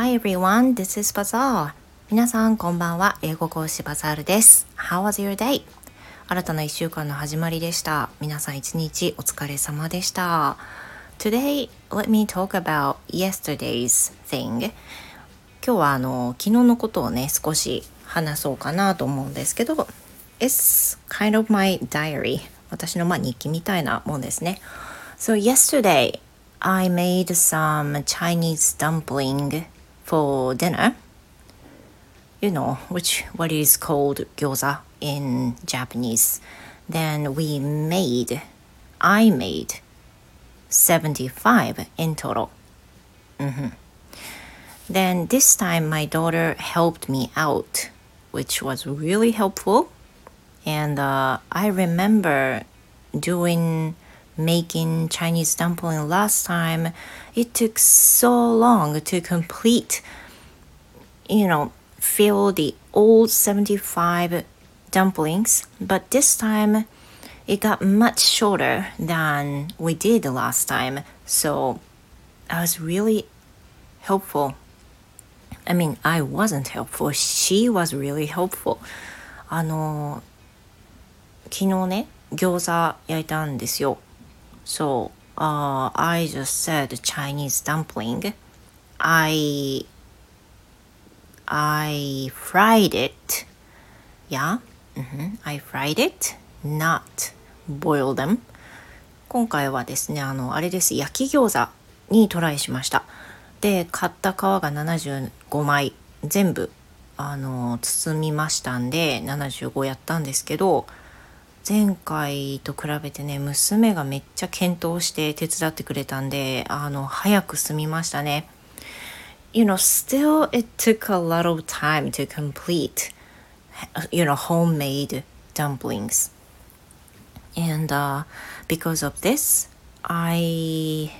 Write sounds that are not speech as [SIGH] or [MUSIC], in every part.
Hi everyone, this is Bazaar. 皆さんこんばんは。英語講師バザールです。How was your day? 新たな一週間の始まりでした。皆さん一日お疲れ様でした。Today, let me talk about yesterday's thing. 今日はあの昨日のことをね少し話そうかなと思うんですけど It's kind of my diary 私のまあ日記みたいなもんですね So yesterday I made some Chinese dumpling for dinner you know which what is called gyoza in Japanese then we made I made 75 in total mm-hmm. then this time my daughter helped me out which was really helpful. And uh, I remember doing making Chinese dumpling last time. It took so long to complete, you know, fill the old 75 dumplings, but this time it got much shorter than we did last time. So I was really helpful I mean, I wasn't helpful. She was really helpful. あの、昨日ね、餃子焼いたんですよ。 So, uh, I just said Chinese dumpling. I, I fried it. Yeah? Mm-hmm. I fried it, not boil them. 今回はですね、あの、あれです。焼き餃子にトライしました。で買った皮が75枚全部あの包みましたんで75やったんですけど前回と比べてね娘がめっちゃ検討して手伝ってくれたんであの早く済みましたね You know still it took a lot of time to complete you know homemade dumplings and uh, because of this I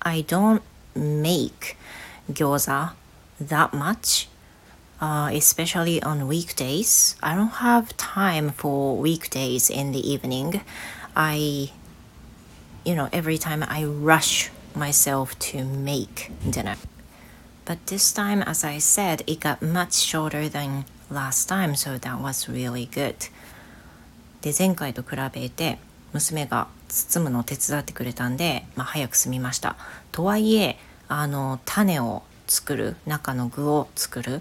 I don't make gyoza that much, uh, especially on weekdays. I don't have time for weekdays in the evening. I, you know, every time I rush myself to make dinner. But this time, as I said, it got much shorter than last time, so that was really good. で前回と比べて娘が包むのを手伝ってくれたんで、まあ、早く済みましたとはいえあの種を作る中の具を作る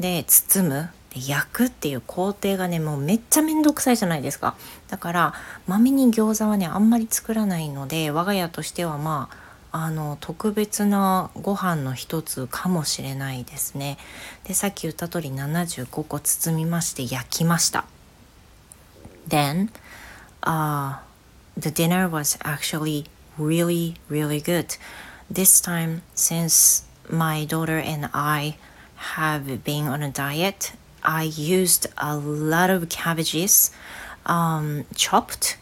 で包む。で焼くっていう工程がねもうめっちゃめんどくさいじゃないですか。だからまめに餃子はねあんまり作らないので我が家としてはまああの特別なご飯の一つかもしれないですね。でさっき言った通り75個包みまして焼きました。Then、uh, the dinner was actually really, really good. This time, since my daughter and I have been on a diet, I used a lot of cabbages um, chopped.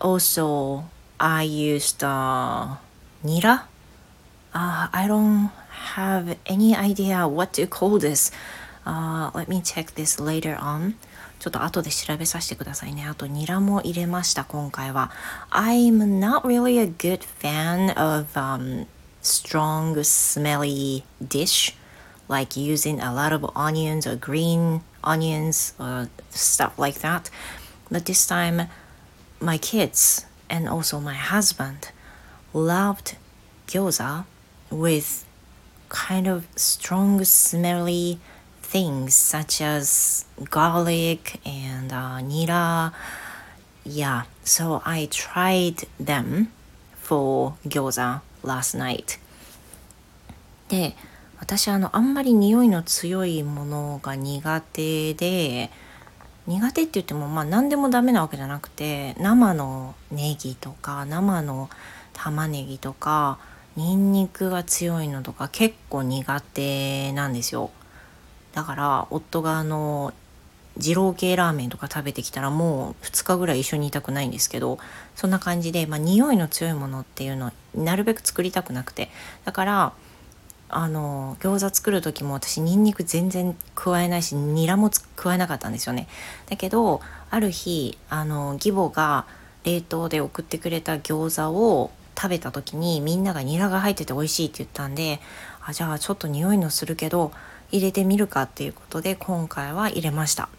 Also, I used uh, nira. Uh, I don't have any idea what to call this. Uh, let me check this later on. ちょっと後で調べさせてくださいね。あと、ニラも入れました、今回は。I'm not really a good fan of、um, strong, smelly dish, like using a lot of onions or green onions or stuff like that. But this time, my kids and also my husband loved gyoza with kind of strong, smelly things such as garlic and uh, nira. Yeah, so I tried them for gyoza last night. で、私あのあんまり匂いの強いものが苦手で苦手って言ってもまあ何でもダメなわけじゃなくて生のネギとか生の玉ねぎとかニンニクが強いのとか結構苦手なんですよ。だから夫があの二郎系ラーメンとか食べてきたらもう2日ぐらい一緒にいたくないんですけどそんな感じで、まあ、匂いの強いものっていうのをなるべく作りたくなくてだからあの餃子作る時も私ニンニク全然加えないしニラも加えなかったんですよね。だけどある日あの義母が冷凍で送ってくれた餃子を食べた時にみんながニラが入ってて美味しいって言ったんであじゃあちょっと匂いのするけど入れてみるかっていうことで今回は入れました。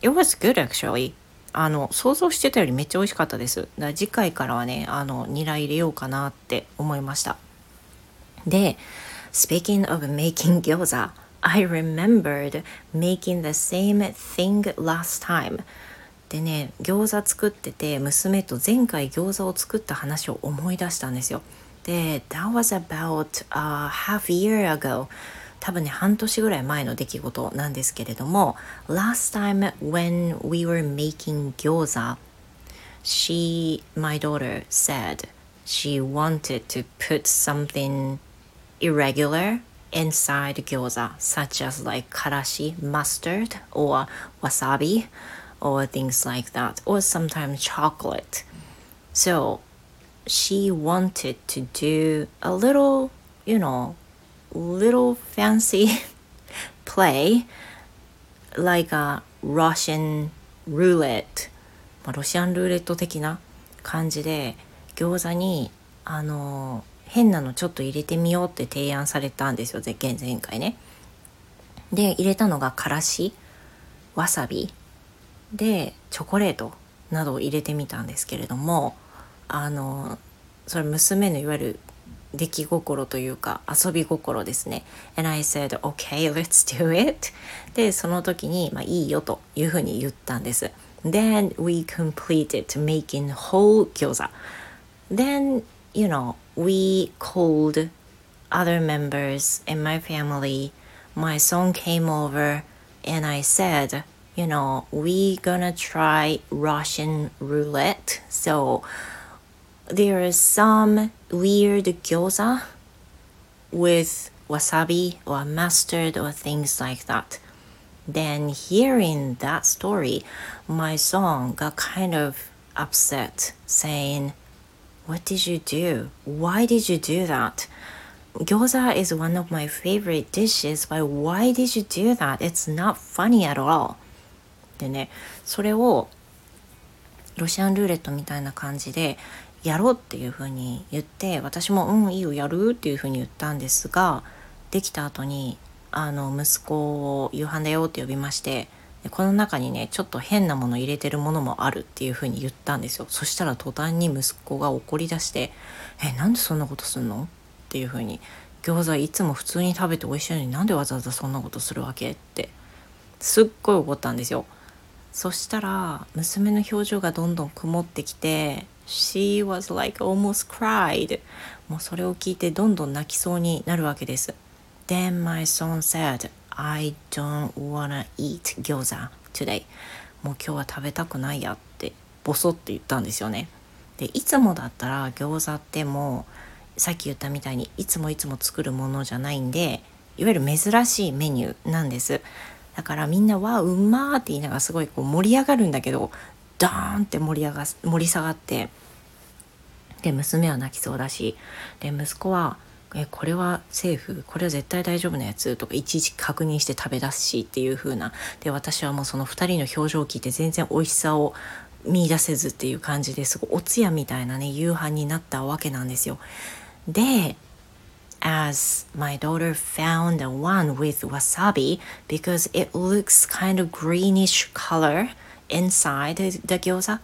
It was good actually. あの想像してたよりめっちゃ美味しかったです。だから次回からはねあのニラ入れようかなって思いました。で Speaking of making 餃子 I remembered making the same thing last time でね餃子作ってて娘と前回餃子を作った話を思い出したんですよで That was about a half year ago 多分ね半年ぐらい前の出来事なんですけれども Last time when we were making 餃子 she my daughter said she wanted to put something irregular inside gyoza such as like karashi mustard or wasabi or things like that or sometimes chocolate so she wanted to do a little you know little fancy [LAUGHS] play like a Russian roulette まあ、ロシアンルーレット的な感じで餃子にあの 変なのちょっと入れてみようって提案されたんですよ前前回ね。で入れたのがからしわさびでチョコレートなどを入れてみたんですけれどもあのそれ娘のいわゆる出来心というか遊び心ですね。And I said, okay, let's do it. で、その時に、まあいいよというふうに言ったんです。Then we completed making whole 餃子。Then, you know, we called other members in my family. My son came over and I said, you know, we gonna try Russian roulette. So there is some weird gyoza with wasabi or mustard or things like that. Then hearing that story, my son got kind of upset, saying, What did you do? Why did you do that? Gyoza is one of my favorite dishes, but why did you do that? It's not funny at all. でね、それをロシアンルーレットみたいな感じでやろうっていうふうに言って私も「うんいいよやる」っていうふうに言ったんですができた後にあの息子を夕飯だよって呼びましてこの中にねちょっと変なもの入れてるものもあるっていうふうに言ったんですよ。そしたら途端に息子が怒り出して「えなんでそんなことすんの?」っていうふうに「餃子いつも普通に食べて美味しいのになんでわざわざそんなことするわけ?」って。すっごい怒ったんですよ。そしたら娘の表情がどんどん曇ってきて She was like almost cried もうそれを聞いてどんどん泣きそうになるわけです Then my son said I don't wanna eat 餃子。Today もう今日は食べたくないやってボソって言ったんですよね。でいつもだったら餃子ってもうさっき言ったみたいにいつもいつも作るものじゃないんでいわゆる珍しいメニューなんです。だからみんなはうまーって言いながらすごいこう盛り上がるんだけどドーンって盛り上が盛り下がってで娘は泣きそうだしで息子はえこれはセーフこれは絶対大丈夫なやつとかいちいち確認して食べ出すしっていう風なで私はもうその2人の表情を聞いて全然美味しさを見出せずっていう感じですごいお通夜みたいなね夕飯になったわけなんですよ。で as my daughter found the one with wasabi because it looks kind of greenish color inside the gyoza.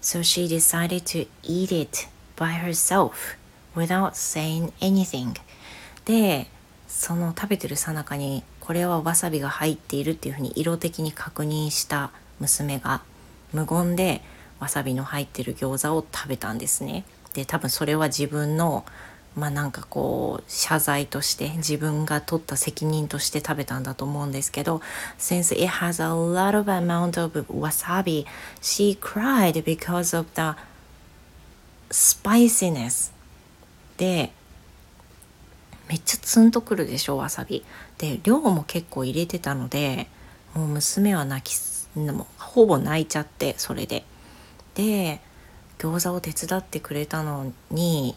So she decided to eat it by herself without saying anything. で、その食べてるさなかにこれはわさびが入っているっていうふうに色的に確認した娘が無言でわさびの入ってる餃子を食べたんですね。で多分それは自分のまあなんかこう謝罪として自分が取った責任として食べたんだと思うんですけど Since it has a lot of amount of wasabi she cried because of the spiciness でめっちゃツンとくるでしょわさび。で量も結構入れてたのでもう娘は泣きもほぼ泣いちゃってそれで。で餃子を手伝ってくれたのに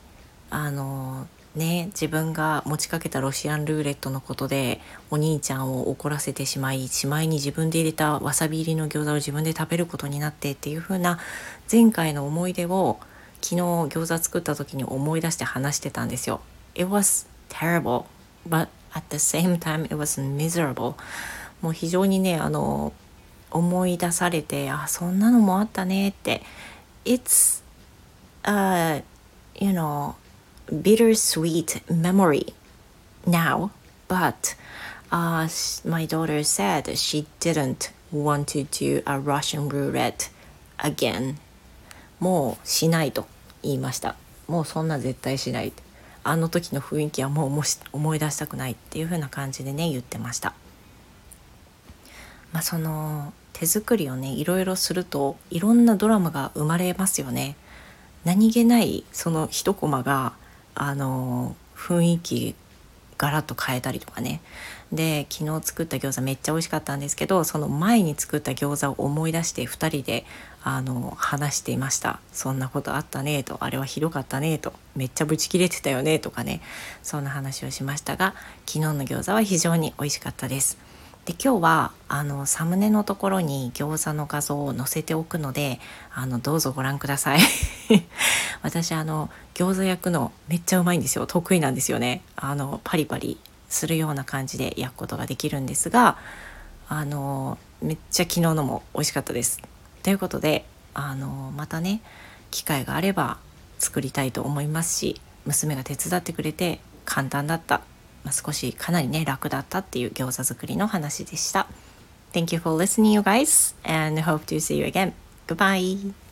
あのね自分が持ちかけたロシアンルーレットのことでお兄ちゃんを怒らせてしまいしまいに自分で入れたわさび入りの餃子を自分で食べることになってっていう風な前回の思い出を昨日餃子作った時に思い出して話してたんですよ。It was terrible but at the same time it was miserable もう非常にねあの思い出されてあそんなのもあったねって It's a you know bittersweet memory now but uh, my daughter said she didn't want to do a Russian roulette again もうしないと言いました。もうそんな絶対しない。あの時の雰囲気はもうもし思い出したくないっていう風な感じでね言ってました。まあその手作りをねいろいろするといろんなドラマが生まれますよね。何気ないその一コマがあの雰囲気ガラッと変えたりとかね。で昨日作った餃子めっちゃ美味しかったんですけどその前に作った餃子を思い出して2人であの話していました。そんなことあったねと。あれはひどかったねと。めっちゃブチ切れてたよねとかね。そんな話をしましたが昨日の餃子は非常に美味しかったです。で今日はあのサムネのところに餃子の画像を載せておくのであのどうぞご覧ください。[LAUGHS] 私あの餃子焼くのめっちゃうまいんですよ。得意なんですよね。あのパリパリするような感じで焼くことができるんですがあのめっちゃ昨日のも美味しかったです。ということであのまたね機会があれば作りたいと思いますし娘が手伝ってくれて簡単だった。まあ、少しかなりね楽だったっていう餃子作りの話でした。Thank you for listening you guys and hope to see you again. Goodbye!